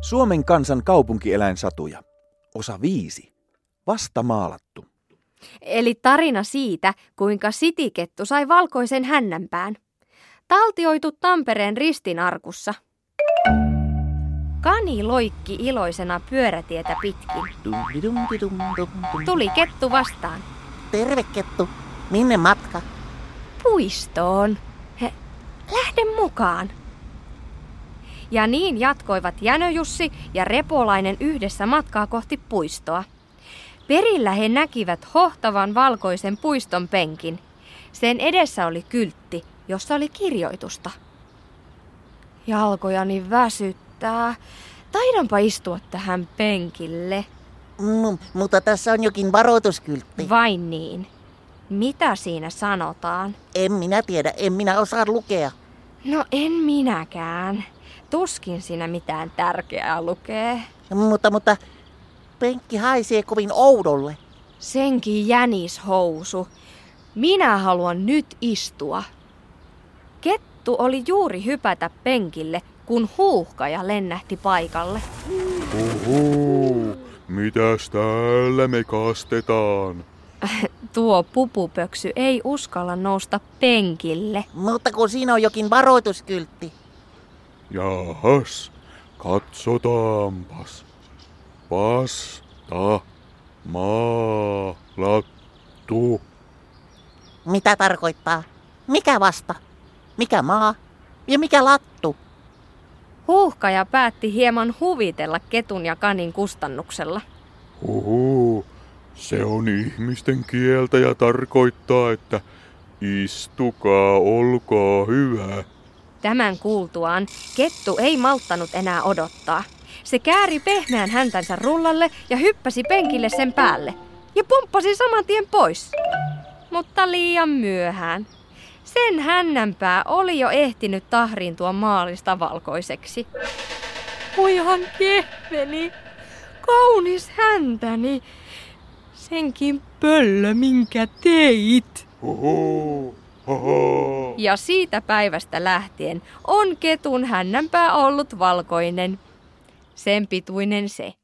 Suomen kansan kaupunkieläinsatuja. Osa viisi. Vasta maalattu. Eli tarina siitä, kuinka sitikettu sai valkoisen hännänpään. Taltioitu Tampereen ristinarkussa. Kani loikki iloisena pyörätietä pitkin. Tuli kettu vastaan. Terve kettu. Minne matka? Puistoon. He, lähde mukaan. Ja niin jatkoivat Jänöjussi ja Repolainen yhdessä matkaa kohti puistoa. Perillä he näkivät hohtavan valkoisen puiston penkin. Sen edessä oli kyltti, jossa oli kirjoitusta. Jalkojani väsyttää. Taidanpa istua tähän penkille. Mm, mutta tässä on jokin varoituskyltti. Vain niin. Mitä siinä sanotaan? En minä tiedä, en minä osaa lukea. No en minäkään. Tuskin siinä mitään tärkeää lukee. Mutta, mutta penkki haisee kovin oudolle. Senkin jänishousu. Minä haluan nyt istua. Kettu oli juuri hypätä penkille, kun huuhkaja lennähti paikalle. Oho, mitäs täällä me kastetaan? Tuo pupupöksy ei uskalla nousta penkille. Mutta kun siinä on jokin varoituskyltti. Jahas, katsotaanpas. Vasta maalattu. Mitä tarkoittaa? Mikä vasta? Mikä maa? Ja mikä lattu? Huuhkaja päätti hieman huvitella ketun ja kanin kustannuksella. Huhu, se on ihmisten kieltä ja tarkoittaa, että istukaa, olkaa hyvä. Tämän kuultuaan kettu ei malttanut enää odottaa. Se kääri pehmeän häntänsä rullalle ja hyppäsi penkille sen päälle. Ja pomppasi saman tien pois. Mutta liian myöhään. Sen hännänpää oli jo ehtinyt tahriintua maalista valkoiseksi. Voihan kehveni, kaunis häntäni, senkin pöllö minkä teit. Oho, oho. Ja siitä päivästä lähtien on ketun hännänpää ollut valkoinen. Sen pituinen se.